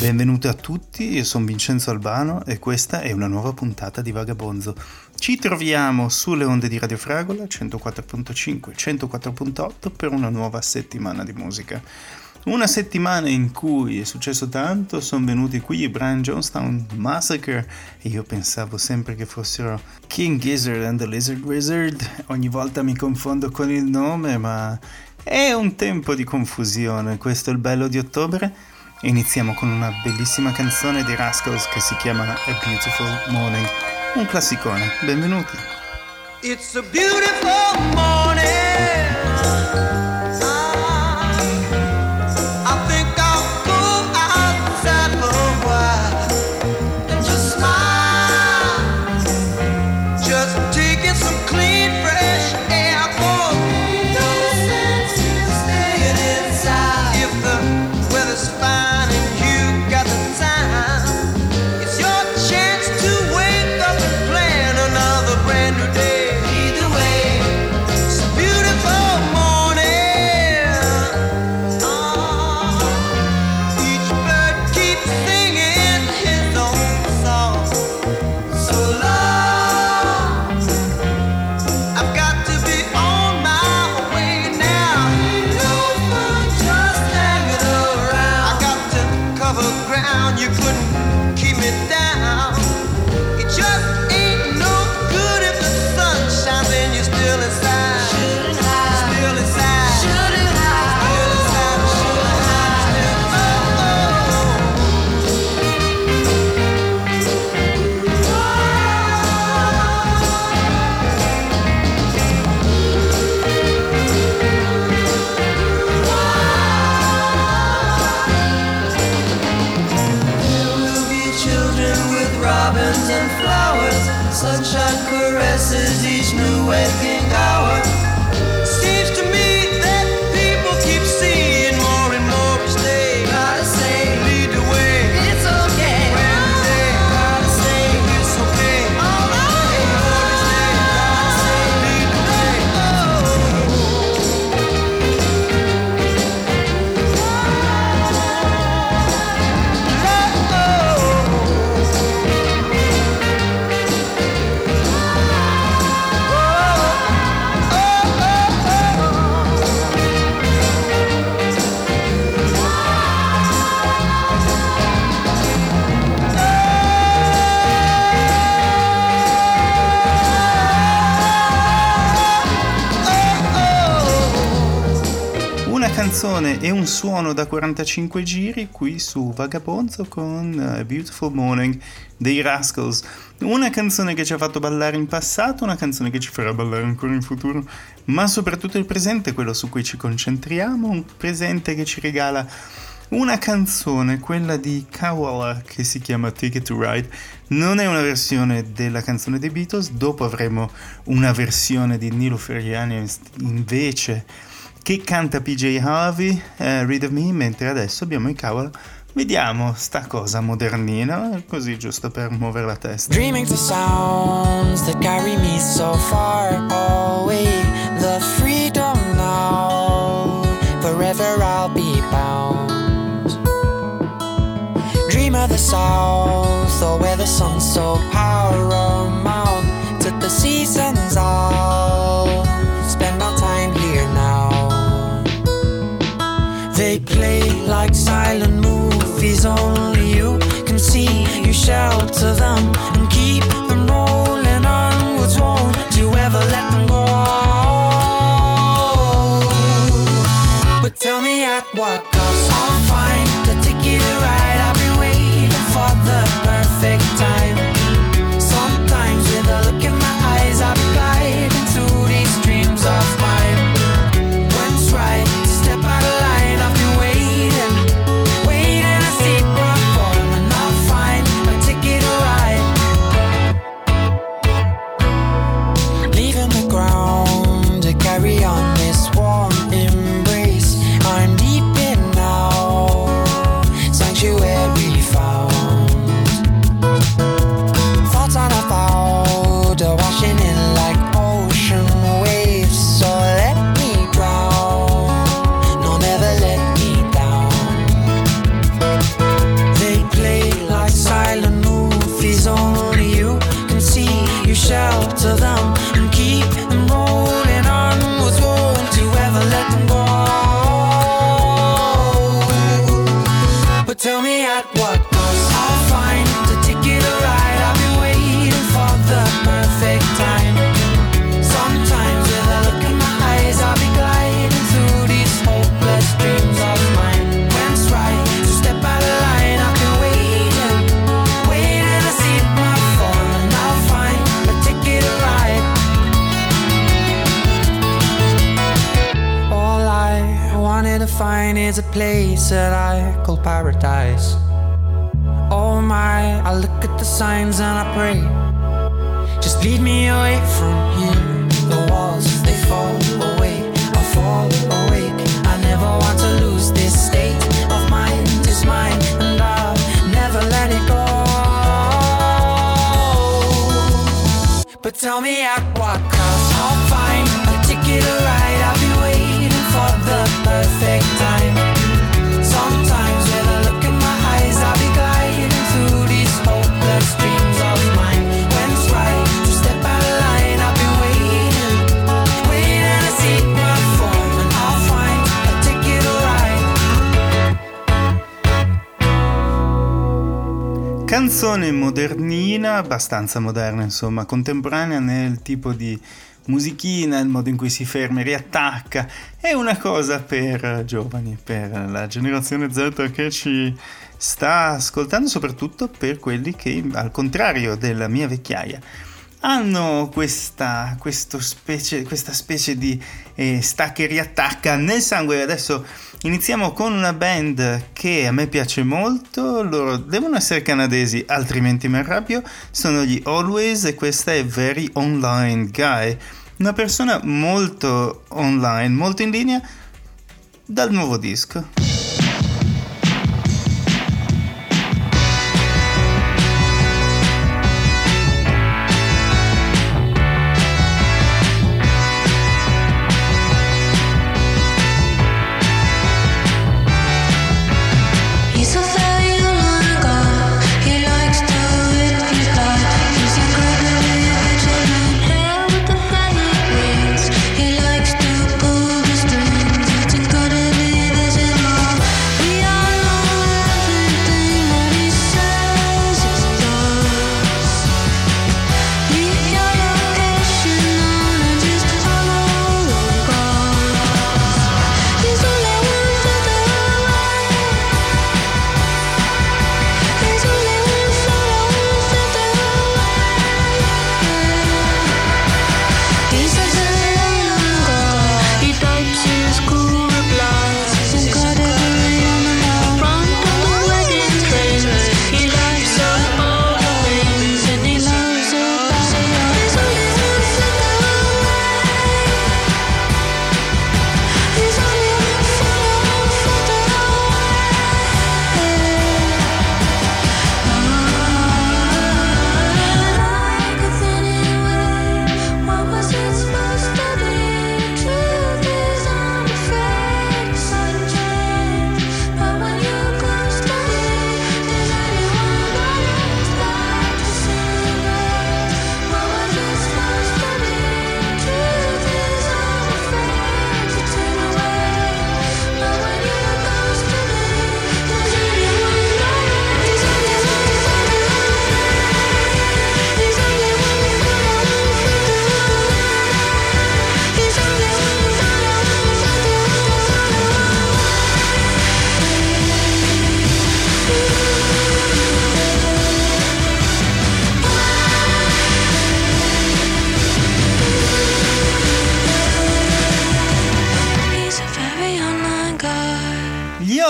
Benvenuti a tutti, io sono Vincenzo Albano e questa è una nuova puntata di Vagabonzo. Ci troviamo sulle onde di Radio Fragola 104.5 104.8 per una nuova settimana di musica. Una settimana in cui è successo tanto, sono venuti qui i Brian Jonestown Massacre e io pensavo sempre che fossero King Gizzard and the Lizard Wizard. Ogni volta mi confondo con il nome, ma è un tempo di confusione. Questo è il bello di ottobre. Iniziamo con una bellissima canzone dei Rascals che si chiama A Beautiful Morning, un classicone. Benvenuti. It's a beautiful morning. Un suono da 45 giri qui su Vagabonzo con uh, Beautiful Morning dei Rascals. Una canzone che ci ha fatto ballare in passato, una canzone che ci farà ballare ancora in futuro, ma soprattutto il presente, quello su cui ci concentriamo, un presente che ci regala una canzone, quella di Kawala che si chiama Ticket to Ride, non è una versione della canzone dei Beatles, dopo avremo una versione di Nilo Ferriani invece che canta PJ Harvey, uh, Read of Me, mentre adesso abbiamo i cavolo. Vediamo sta cosa modernina, così giusto per muovere la testa. Dreaming the sounds that carry me so far away, the freedom now, forever I'll be bound. Dream of the south, or where the sun's so paramount, to the seasons all like silent movies, only you can see. You shelter them and keep them rolling onwards. Won't you ever let them go? Find is a place that I call paradise. Oh my, I look at the signs and I pray. Just lead me away from here. The walls, they fall away. I fall awake. I never want to lose this state of mind. Is mine, and I'll never let it go. But tell me at what cost I'll find a ticket to ride. I'll be waiting for the perfect Canzone modernina, abbastanza moderna, insomma, contemporanea nel tipo di musichina, il modo in cui si ferma e riattacca. È una cosa per eh, giovani, per la generazione Z che ci sta ascoltando, soprattutto per quelli che, al contrario della mia vecchiaia, hanno questa, specie, questa specie di eh, e riattacca nel sangue. Adesso iniziamo con una band che a me piace molto, loro devono essere canadesi, altrimenti mi arrabbio, sono gli Always e questa è Very Online Guy, una persona molto online, molto in linea dal nuovo disco.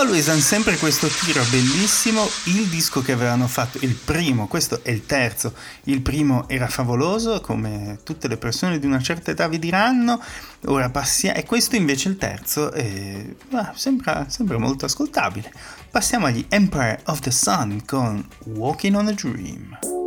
Always hanno sempre questo tiro bellissimo, il disco che avevano fatto, il primo, questo è il terzo, il primo era favoloso, come tutte le persone di una certa età vi diranno, ora passiamo, e questo invece il terzo, è, ah, sembra, sembra molto ascoltabile. Passiamo agli Empire of the Sun con. Walking on a dream.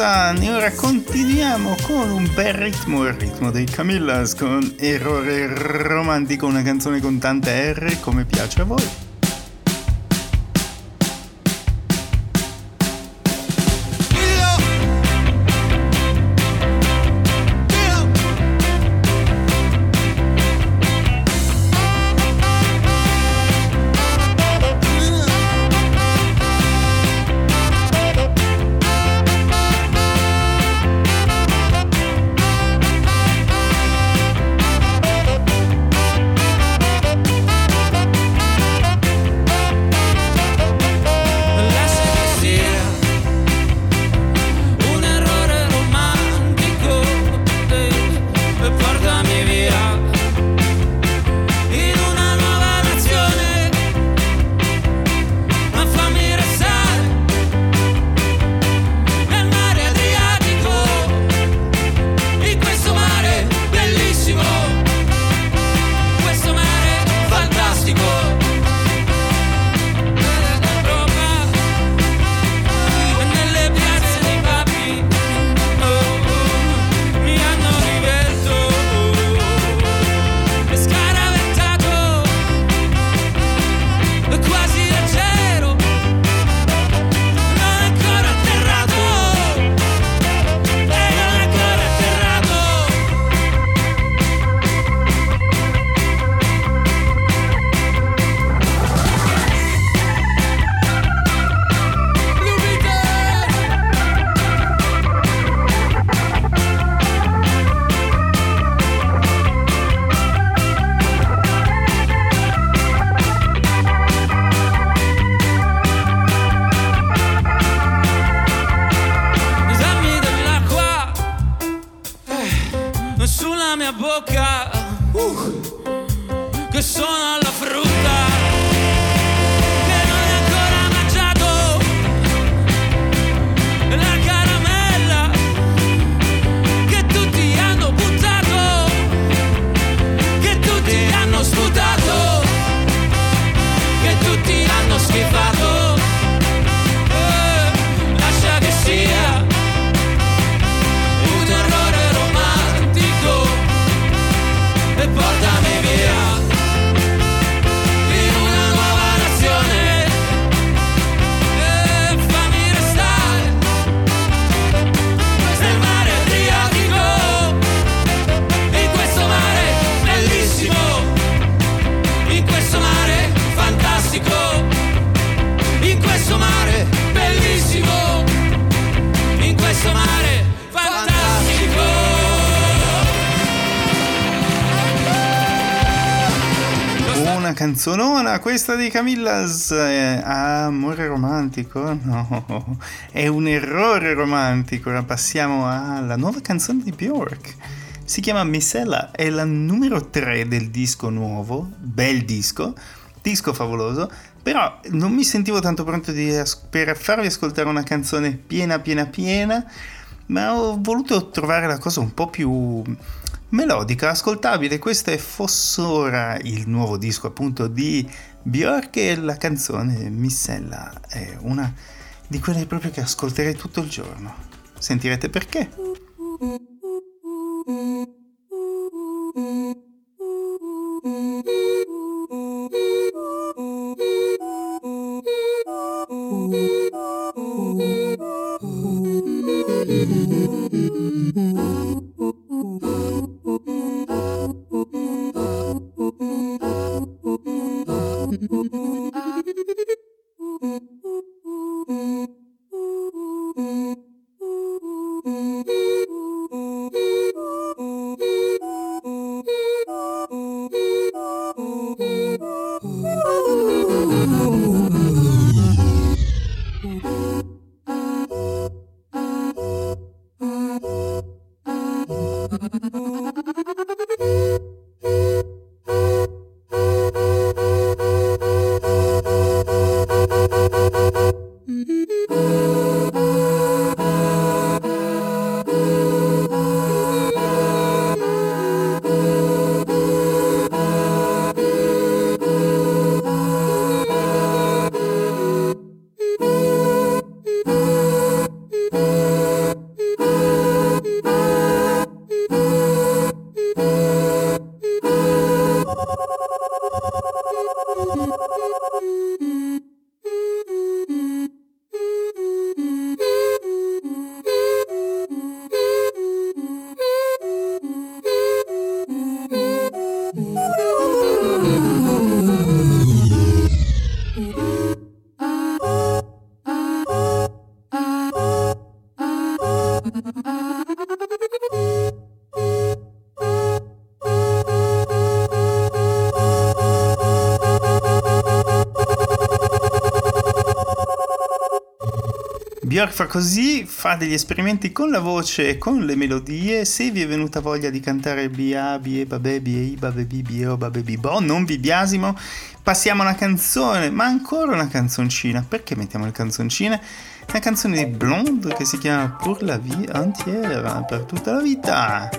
E ora continuiamo con un bel ritmo, il ritmo dei Camillas con Errore Romantico, una canzone con tante R come piace a voi. Questa di Camillas. eh, amore romantico? No, è un errore romantico. Ora passiamo alla nuova canzone di Bjork. Si chiama Missella, è la numero 3 del disco nuovo, bel disco, disco favoloso, però non mi sentivo tanto pronto di per farvi ascoltare una canzone piena, piena, piena, ma ho voluto trovare la cosa un po' più melodica, ascoltabile. Questo è Fossora, il nuovo disco appunto di Bjork e la canzone Missella è una di quelle proprio che ascolterei tutto il giorno. Sentirete perché. Ooh. fa così, fa degli esperimenti con la voce e con le melodie. Se vi è venuta voglia di cantare Bia, Bie, Babè, Biei, Babè, Bio, Babè, Bibo, non vi biasimo, passiamo alla canzone, ma ancora una canzoncina. Perché mettiamo le canzoncine? Una canzone di Blonde che si chiama Pour la vie entière, per tutta la vita.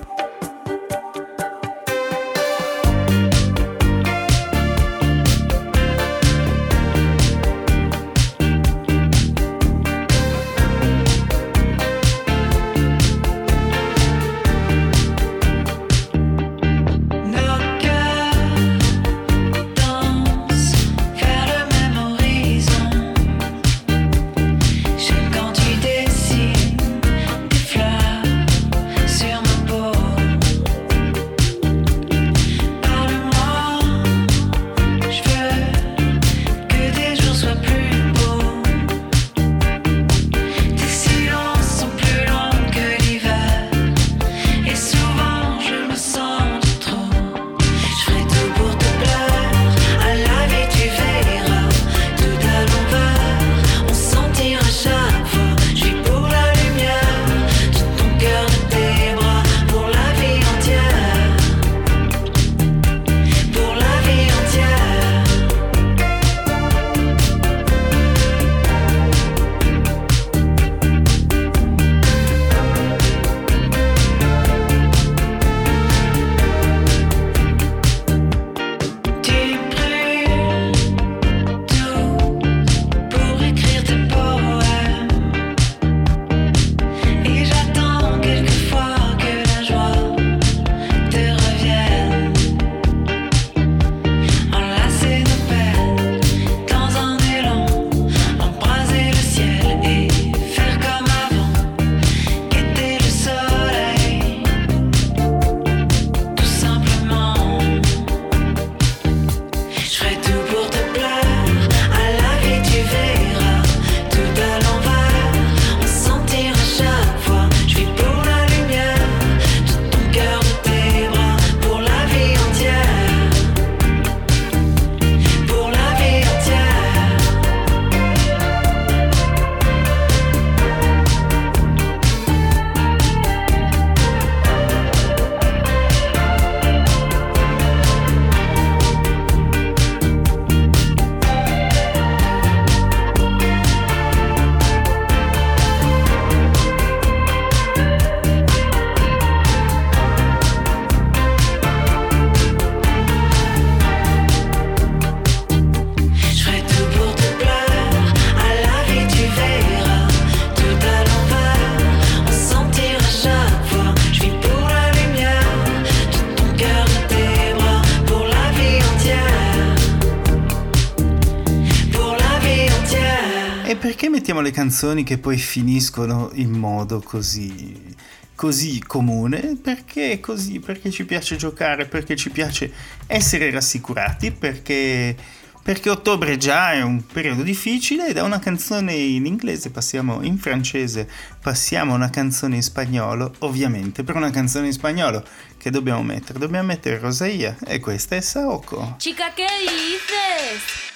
canzoni che poi finiscono in modo così così comune perché così perché ci piace giocare perché ci piace essere rassicurati perché perché ottobre già è un periodo difficile da una canzone in inglese passiamo in francese, passiamo a una canzone in spagnolo, ovviamente per una canzone in spagnolo che dobbiamo mettere? Dobbiamo mettere Rosaia e questa è Saoko. Chica che dices?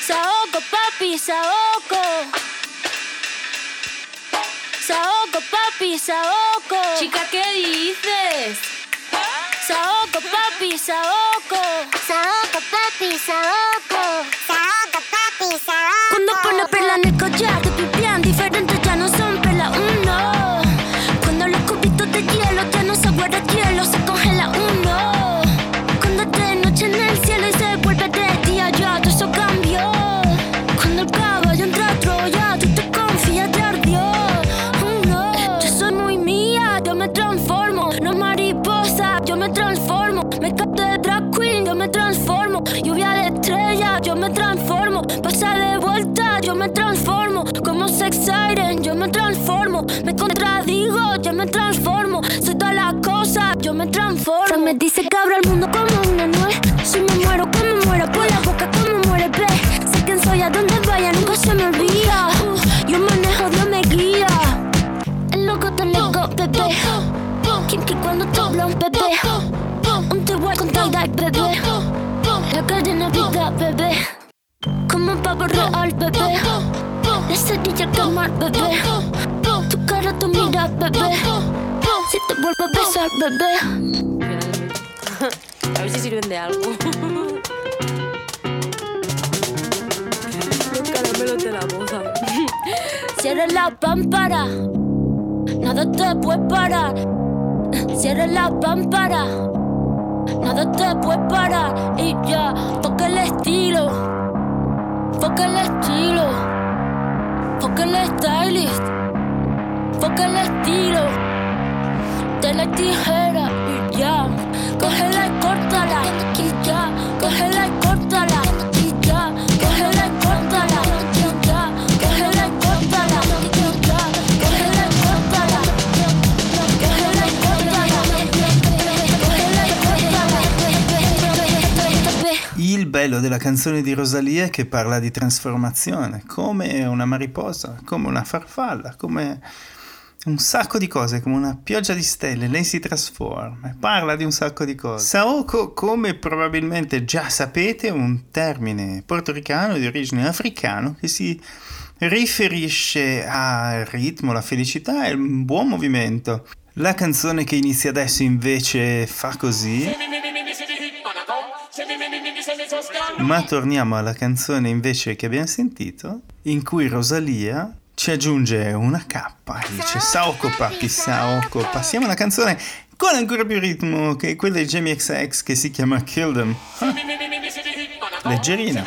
Saoko papi, Saoko! Saoco, papi, saoco. Chica, ¿qué dices? Saoco, papi, saoco. Saoco, papi, saoco. Saoco, papi, saoco. Cuando pone perla en el collar, te pipian diferente quemar, bebé. Tu cara, tu mira, bebé. Si te vuelvo a besar, bebé. A ver si sirven de algo. Los caramelos de la boca. Cierra la pámpara, nada te puede parar. Cierra la pámpara, nada te puede parar. Y ya, toca el estilo, toca el estilo, toca el stylist, toca el estilo. De la tijera y ya, cógela y córtala. Y ya, cógela y bello della canzone di Rosalia che parla di trasformazione, come una mariposa, come una farfalla, come un sacco di cose, come una pioggia di stelle, lei si trasforma e parla di un sacco di cose. Saoko, come probabilmente già sapete, è un termine portoricano di origine africano che si riferisce al ritmo, alla felicità e al buon movimento. La canzone che inizia adesso invece fa così. Ma torniamo alla canzone invece che abbiamo sentito, in cui Rosalia ci aggiunge una K e dice Saoko papi, Saoko. Passiamo alla canzone con ancora più ritmo che quella di Jamie XX che si chiama Kill Them. Ah, leggerina.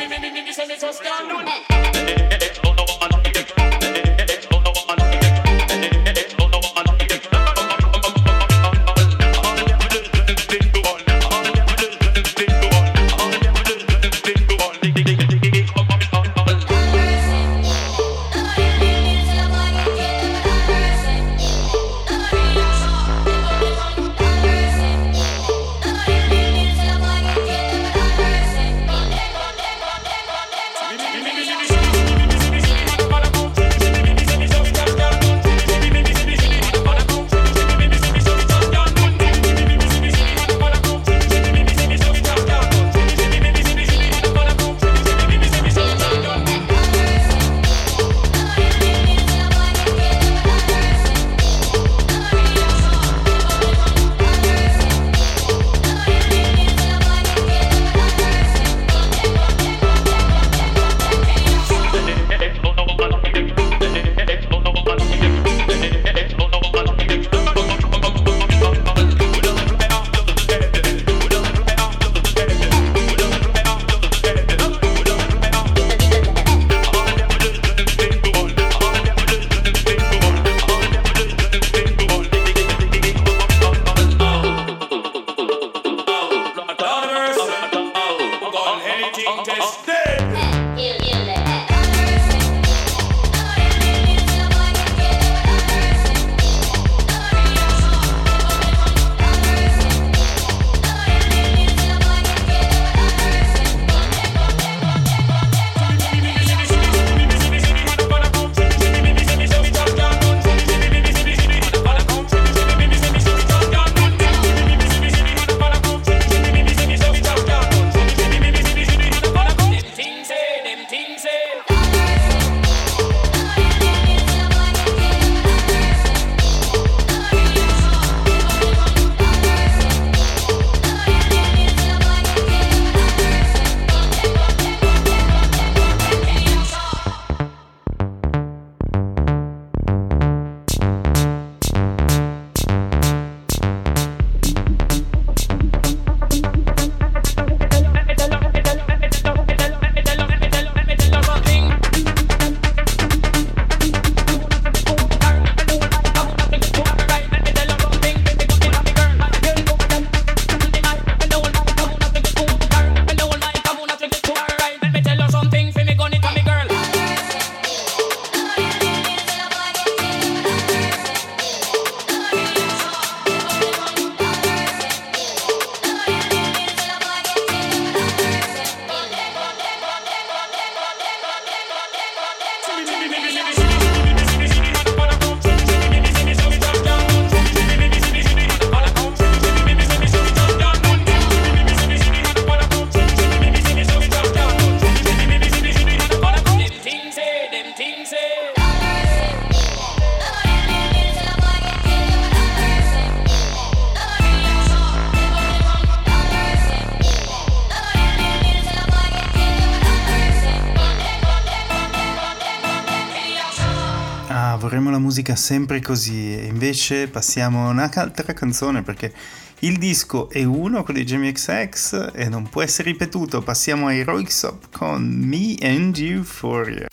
Musica sempre così e invece passiamo a un'altra canzone perché il disco è uno, quello di Jamie XX e non può essere ripetuto. Passiamo a Heroic Soap con Me and Euphoria.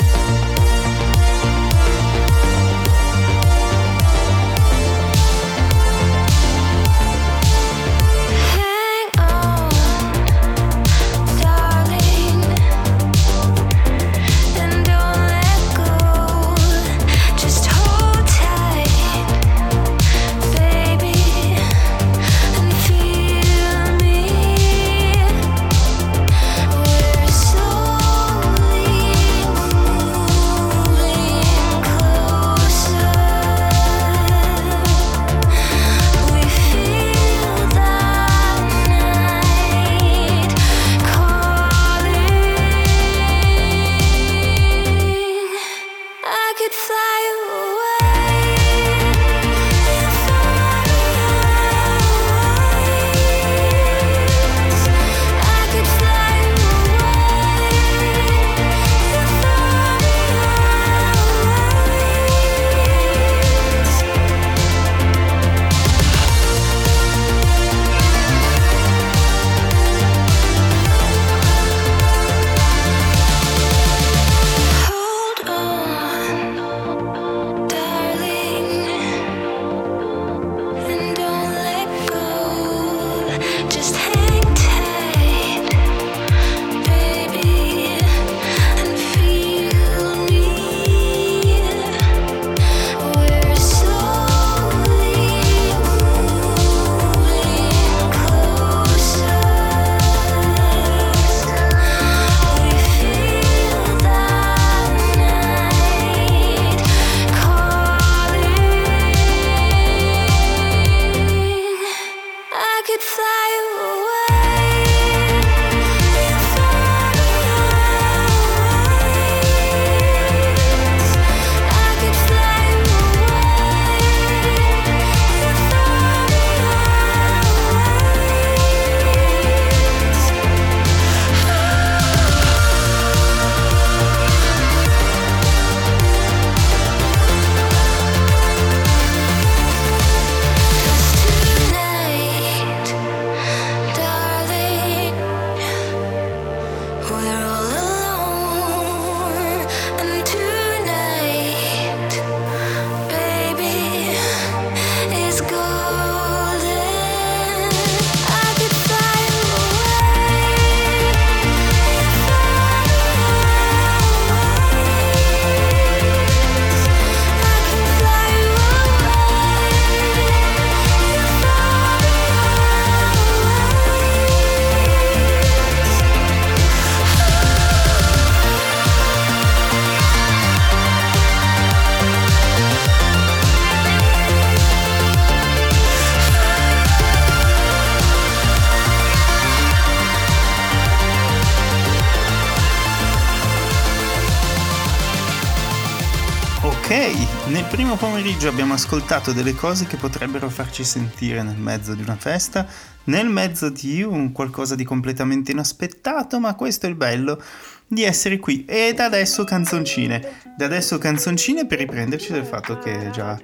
Ok, nel primo pomeriggio abbiamo ascoltato delle cose che potrebbero farci sentire nel mezzo di una festa, nel mezzo di un qualcosa di completamente inaspettato, ma questo è il bello di essere qui. E da adesso canzoncine, da adesso canzoncine per riprenderci del fatto che è già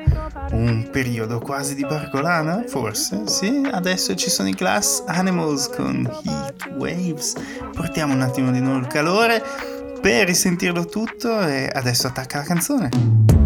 un periodo quasi di barcolana, forse, sì, adesso ci sono i Glass Animals con Heat Waves, portiamo un attimo di nuovo il calore per risentirlo tutto e adesso attacca la canzone.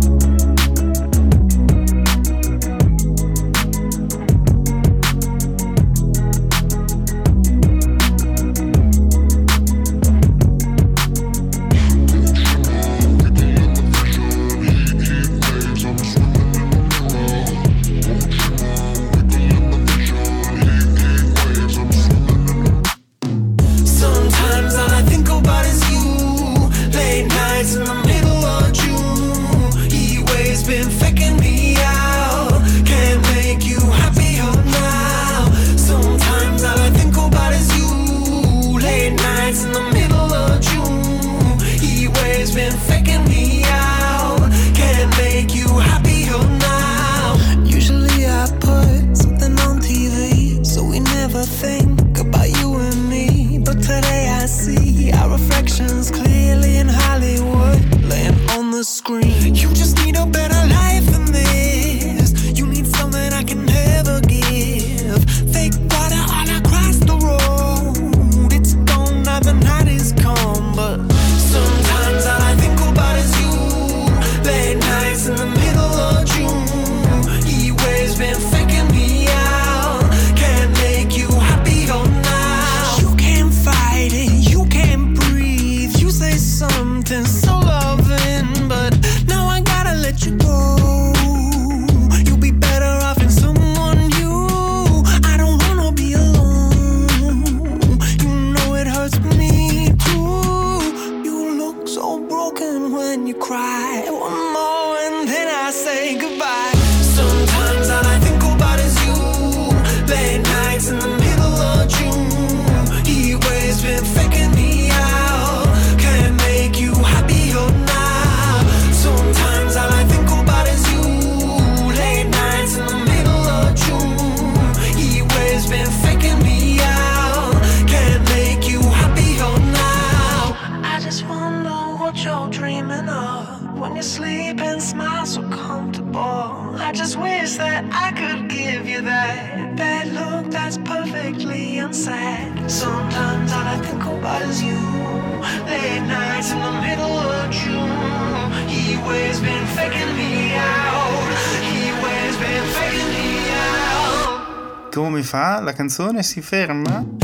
canzone si ferma?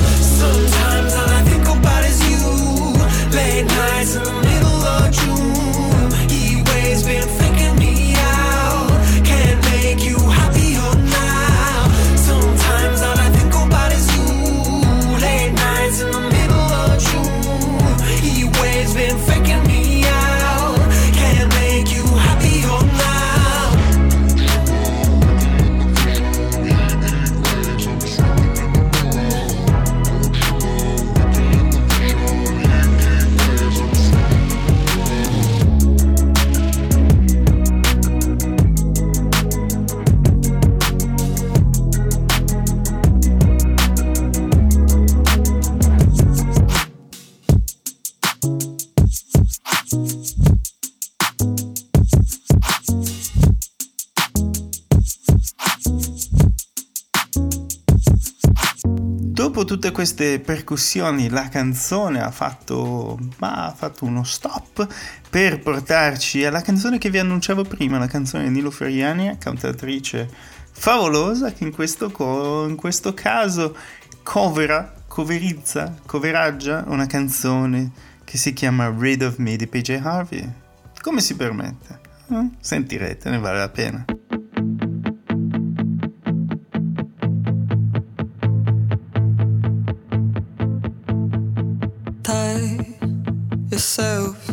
queste percussioni la canzone ha fatto, ma ha fatto uno stop per portarci alla canzone che vi annunciavo prima, la canzone di Nilo Feriania, cantatrice favolosa che in questo, co- in questo caso covera, coverizza, coveraggia una canzone che si chiama Read of Me di PJ Harvey. Come si permette? Eh? Sentirete, ne vale la pena. yourself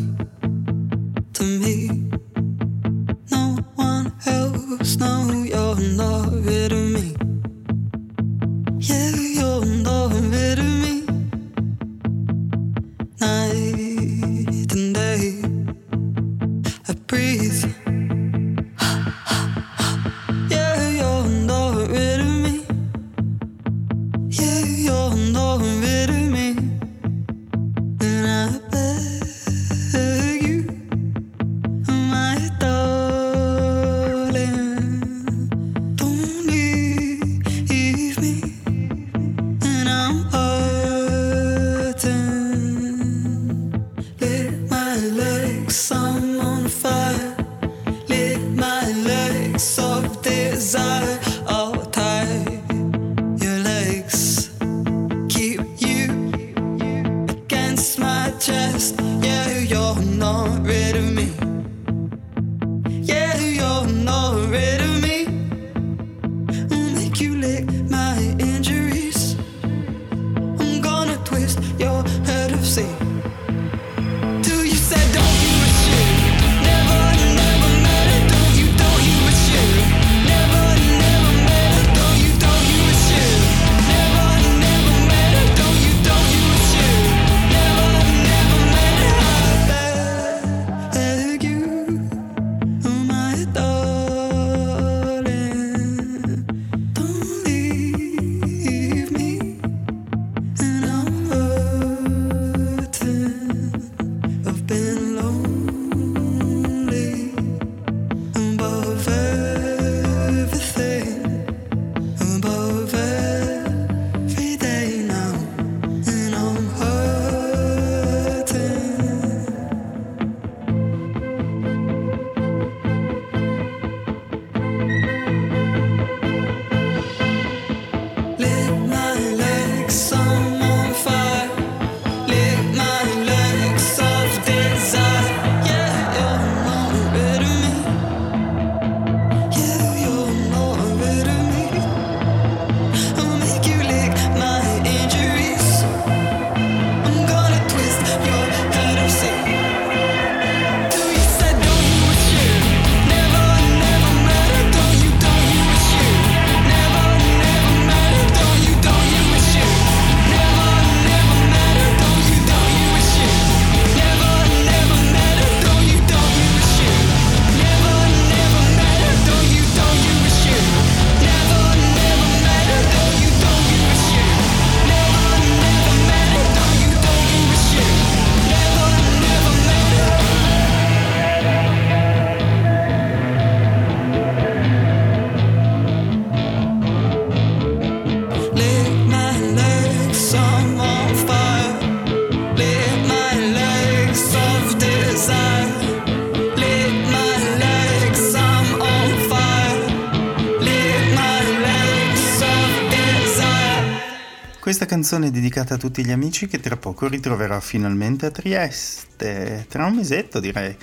canzone dedicata a tutti gli amici che tra poco ritroverò finalmente a Trieste, tra un mesetto direi.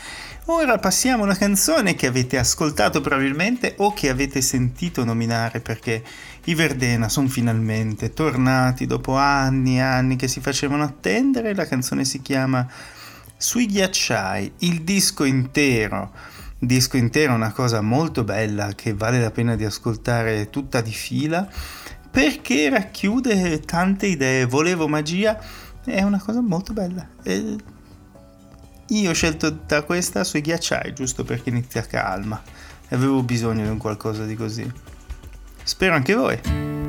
Ora passiamo alla canzone che avete ascoltato probabilmente o che avete sentito nominare perché i Verdena sono finalmente tornati dopo anni e anni che si facevano attendere. La canzone si chiama Sui ghiacciai, il disco intero. Disco intero è una cosa molto bella che vale la pena di ascoltare tutta di fila perché racchiude tante idee. Volevo magia, è una cosa molto bella. E io ho scelto da questa sui ghiacciai, giusto perché inizia calma. Avevo bisogno di un qualcosa di così. Spero anche voi.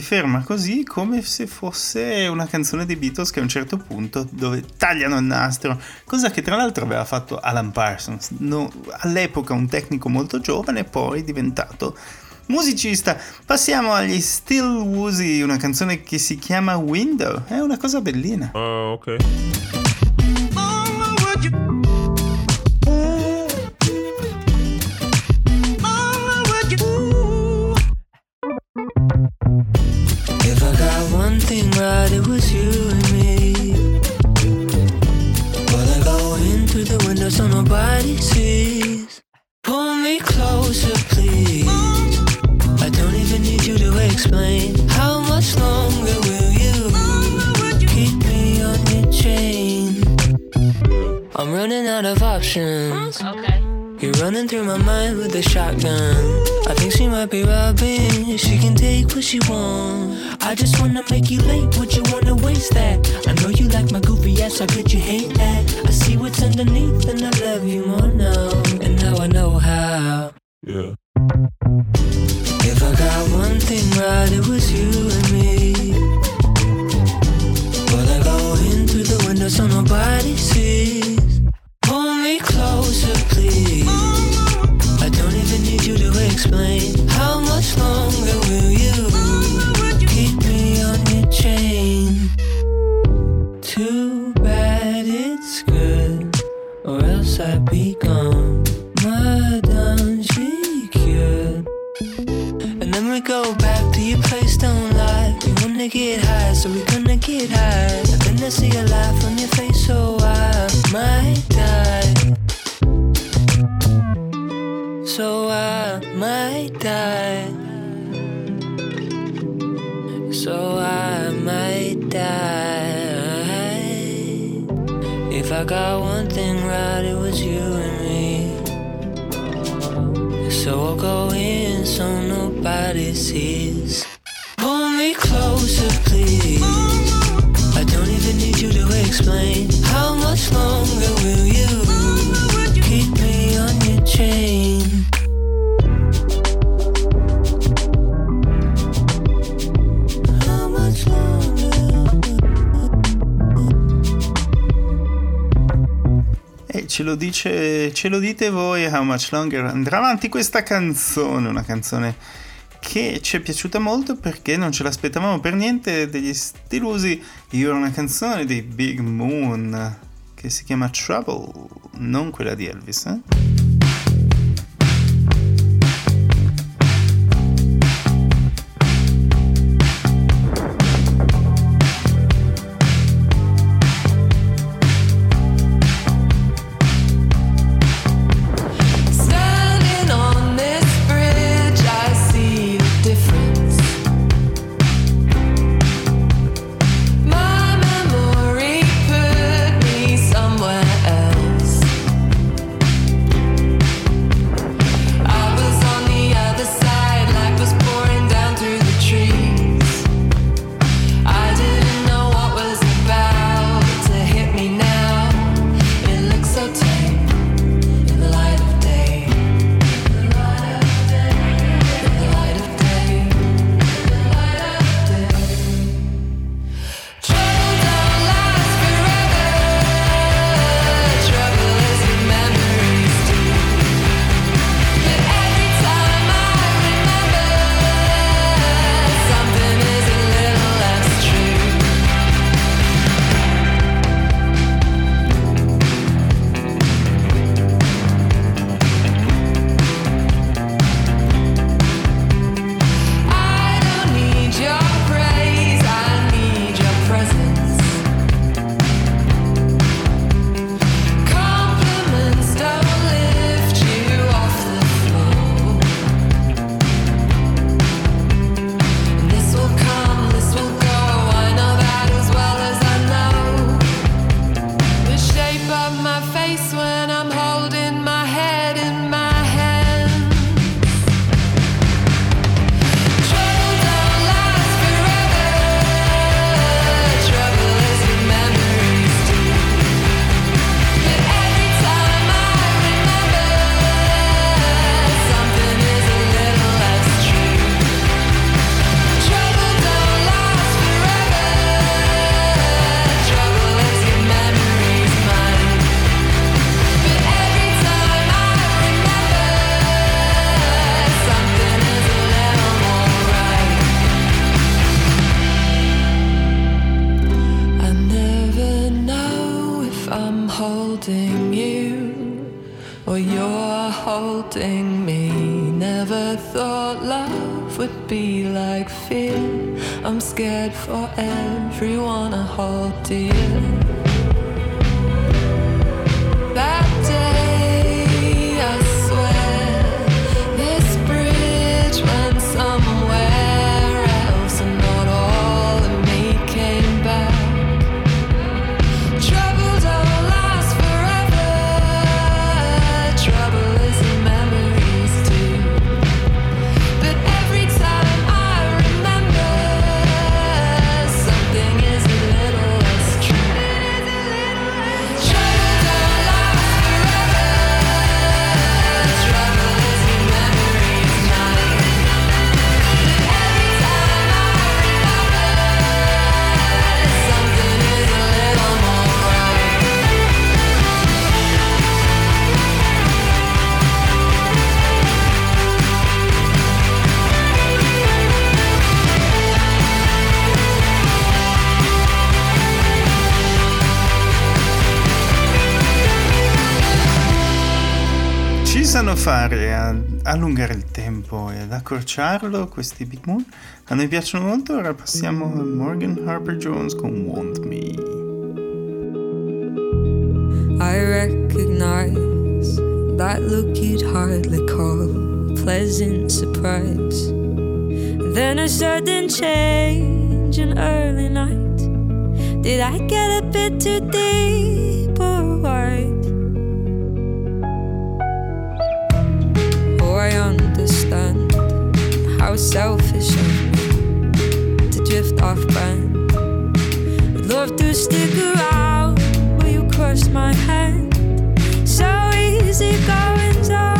Si ferma così come se fosse una canzone dei Beatles che a un certo punto dove tagliano il nastro, cosa che tra l'altro aveva fatto Alan Parsons, no- all'epoca un tecnico molto giovane, poi diventato musicista. Passiamo agli Still Woozy, una canzone che si chiama Window, è una cosa bellina. Ah, ok. Right, it was you and me. While I go in through the window so nobody sees. Pull me closer, please. I don't even need you to explain. How much longer will you keep me on your chain? I'm running out of options. Okay. You're running through my mind with a shotgun. I think she might be robbing. She can take what she wants. I just wanna make you late. Would you wanna waste that? I know you like my goofy ass. How could you hate that? I see what's underneath, and I love you more now. And now I know how. Yeah. If I got one thing right, it was you and me. Well, I go in through the window so nobody sees. She cured. And then we go back to your place, don't lie. We wanna get high, so we gonna get high. Then I see a laugh on your face, so I might die. So I might die. So I might die. If I got one thing right, it was you. So I'll go in so nobody sees. Pull me closer, please. I don't even need you to explain. How much longer will you ce lo dice, ce lo dite voi How Much Longer andrà avanti questa canzone, una canzone che ci è piaciuta molto perché non ce l'aspettavamo per niente degli stilusi. Io una canzone dei Big Moon che si chiama Trouble, non quella di Elvis, eh? Sanno fare a allungare il tempo e ad accorciarlo questi Big Moon? A noi piacciono molto, ora passiamo a Morgan Harper Jones con Want Me. I recognize that look you'd hardly call pleasant surprise. Then a sudden change, an early night. Did I get a bit too deep understand how selfish of me to drift off brand. I'd love to stick around where you cross my hand. So easy going, so,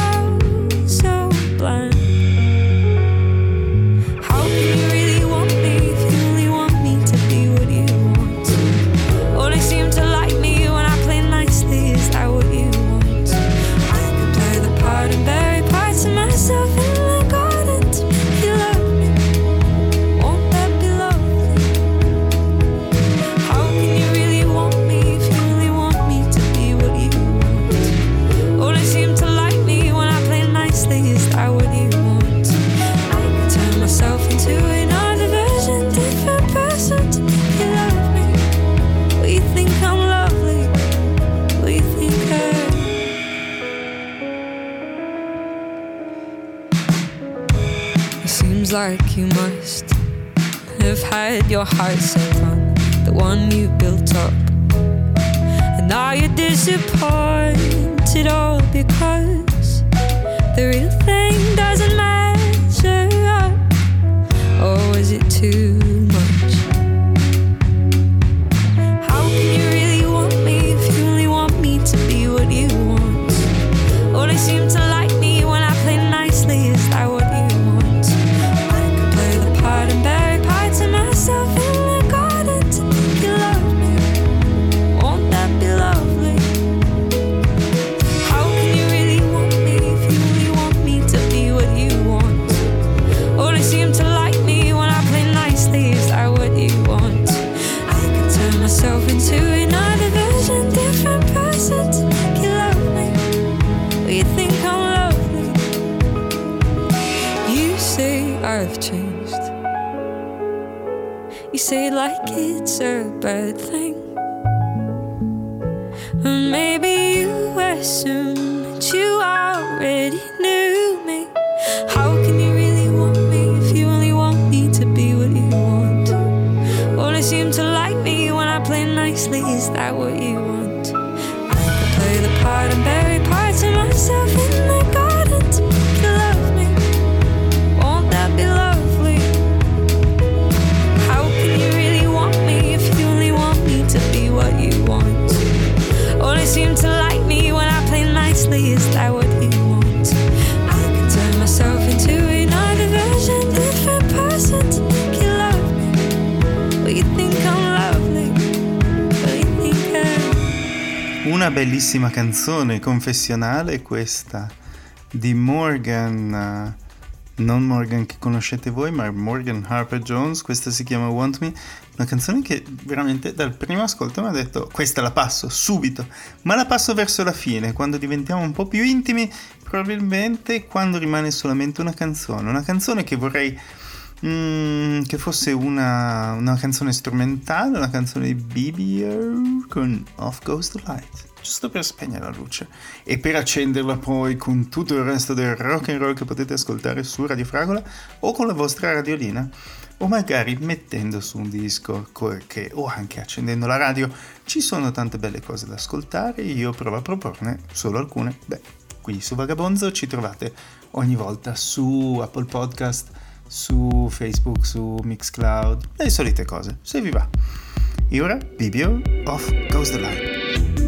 had your heart set on the one you built up. And now you're disappointed say like it's a bad thing. Bellissima canzone confessionale questa di Morgan, non Morgan che conoscete voi, ma Morgan Harper Jones, questa si chiama Want Me, una canzone che veramente dal primo ascolto mi ha detto questa la passo subito, ma la passo verso la fine, quando diventiamo un po' più intimi, probabilmente quando rimane solamente una canzone, una canzone che vorrei mm, che fosse una, una canzone strumentale, una canzone di BBO con Off Goes the Light, giusto per spegnere la luce e per accenderla poi con tutto il resto del rock and roll che potete ascoltare su Radio Fragola o con la vostra radiolina o magari mettendo su un disco co- che, o anche accendendo la radio. Ci sono tante belle cose da ascoltare, io provo a proporne solo alcune. Beh, qui su Vagabonzo ci trovate ogni volta su Apple Podcast, su Facebook, su Mixcloud, le solite cose, se vi va. E ora, Bibio, Off Goes the Light.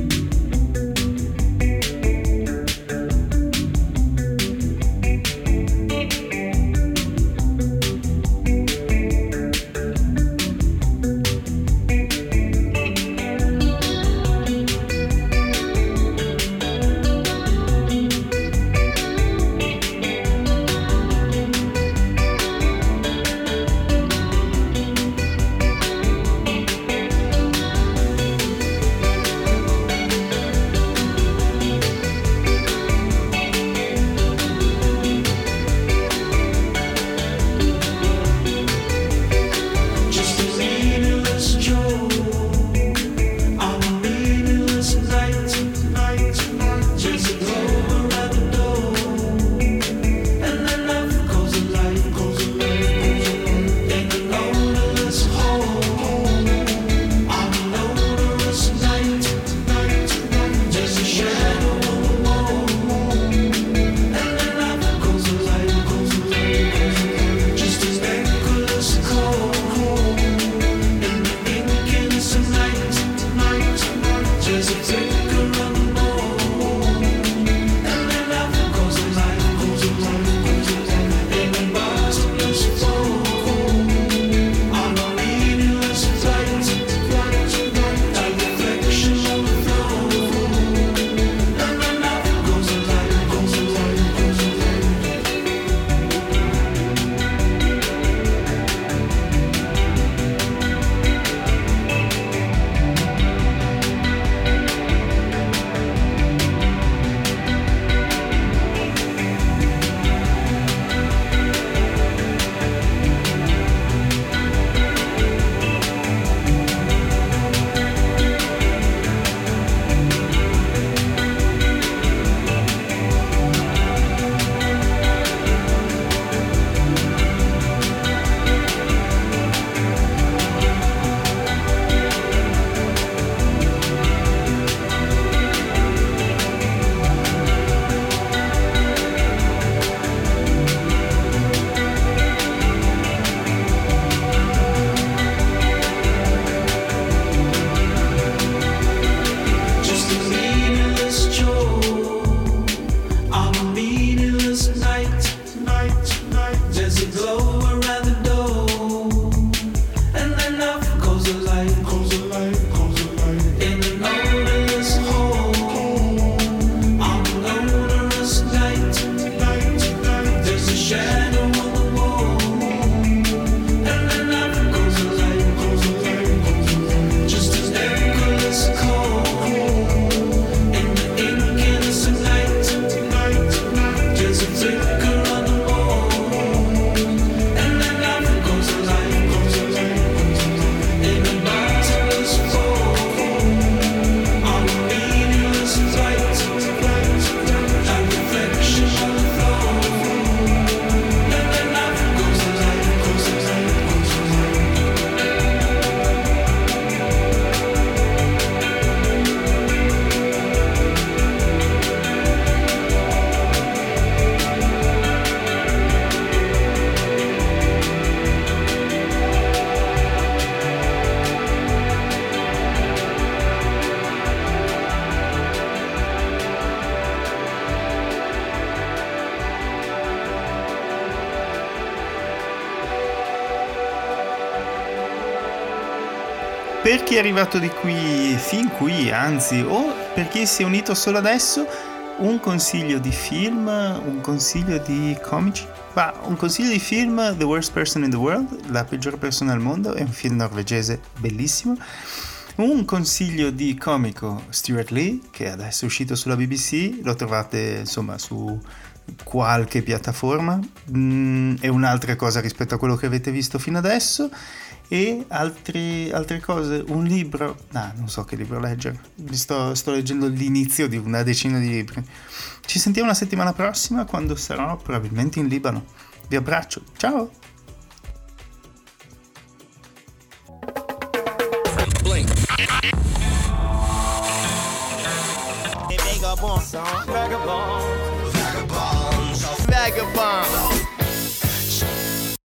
Arrivato di qui, fin qui, anzi, o per chi si è unito solo adesso, un consiglio di film, un consiglio di comici. Ma un consiglio di film, The Worst Person in the World, la peggior persona al mondo, è un film norvegese bellissimo. Un consiglio di comico, Stuart Lee, che adesso è uscito sulla BBC, lo trovate insomma su qualche piattaforma, Mm, è un'altra cosa rispetto a quello che avete visto fino adesso e altri- altre cose, un libro, no, non so che libro leggere, sto, sto leggendo l'inizio di una decina di libri. Ci sentiamo la settimana prossima quando sarò probabilmente in Libano. Vi abbraccio, ciao! Vagabond.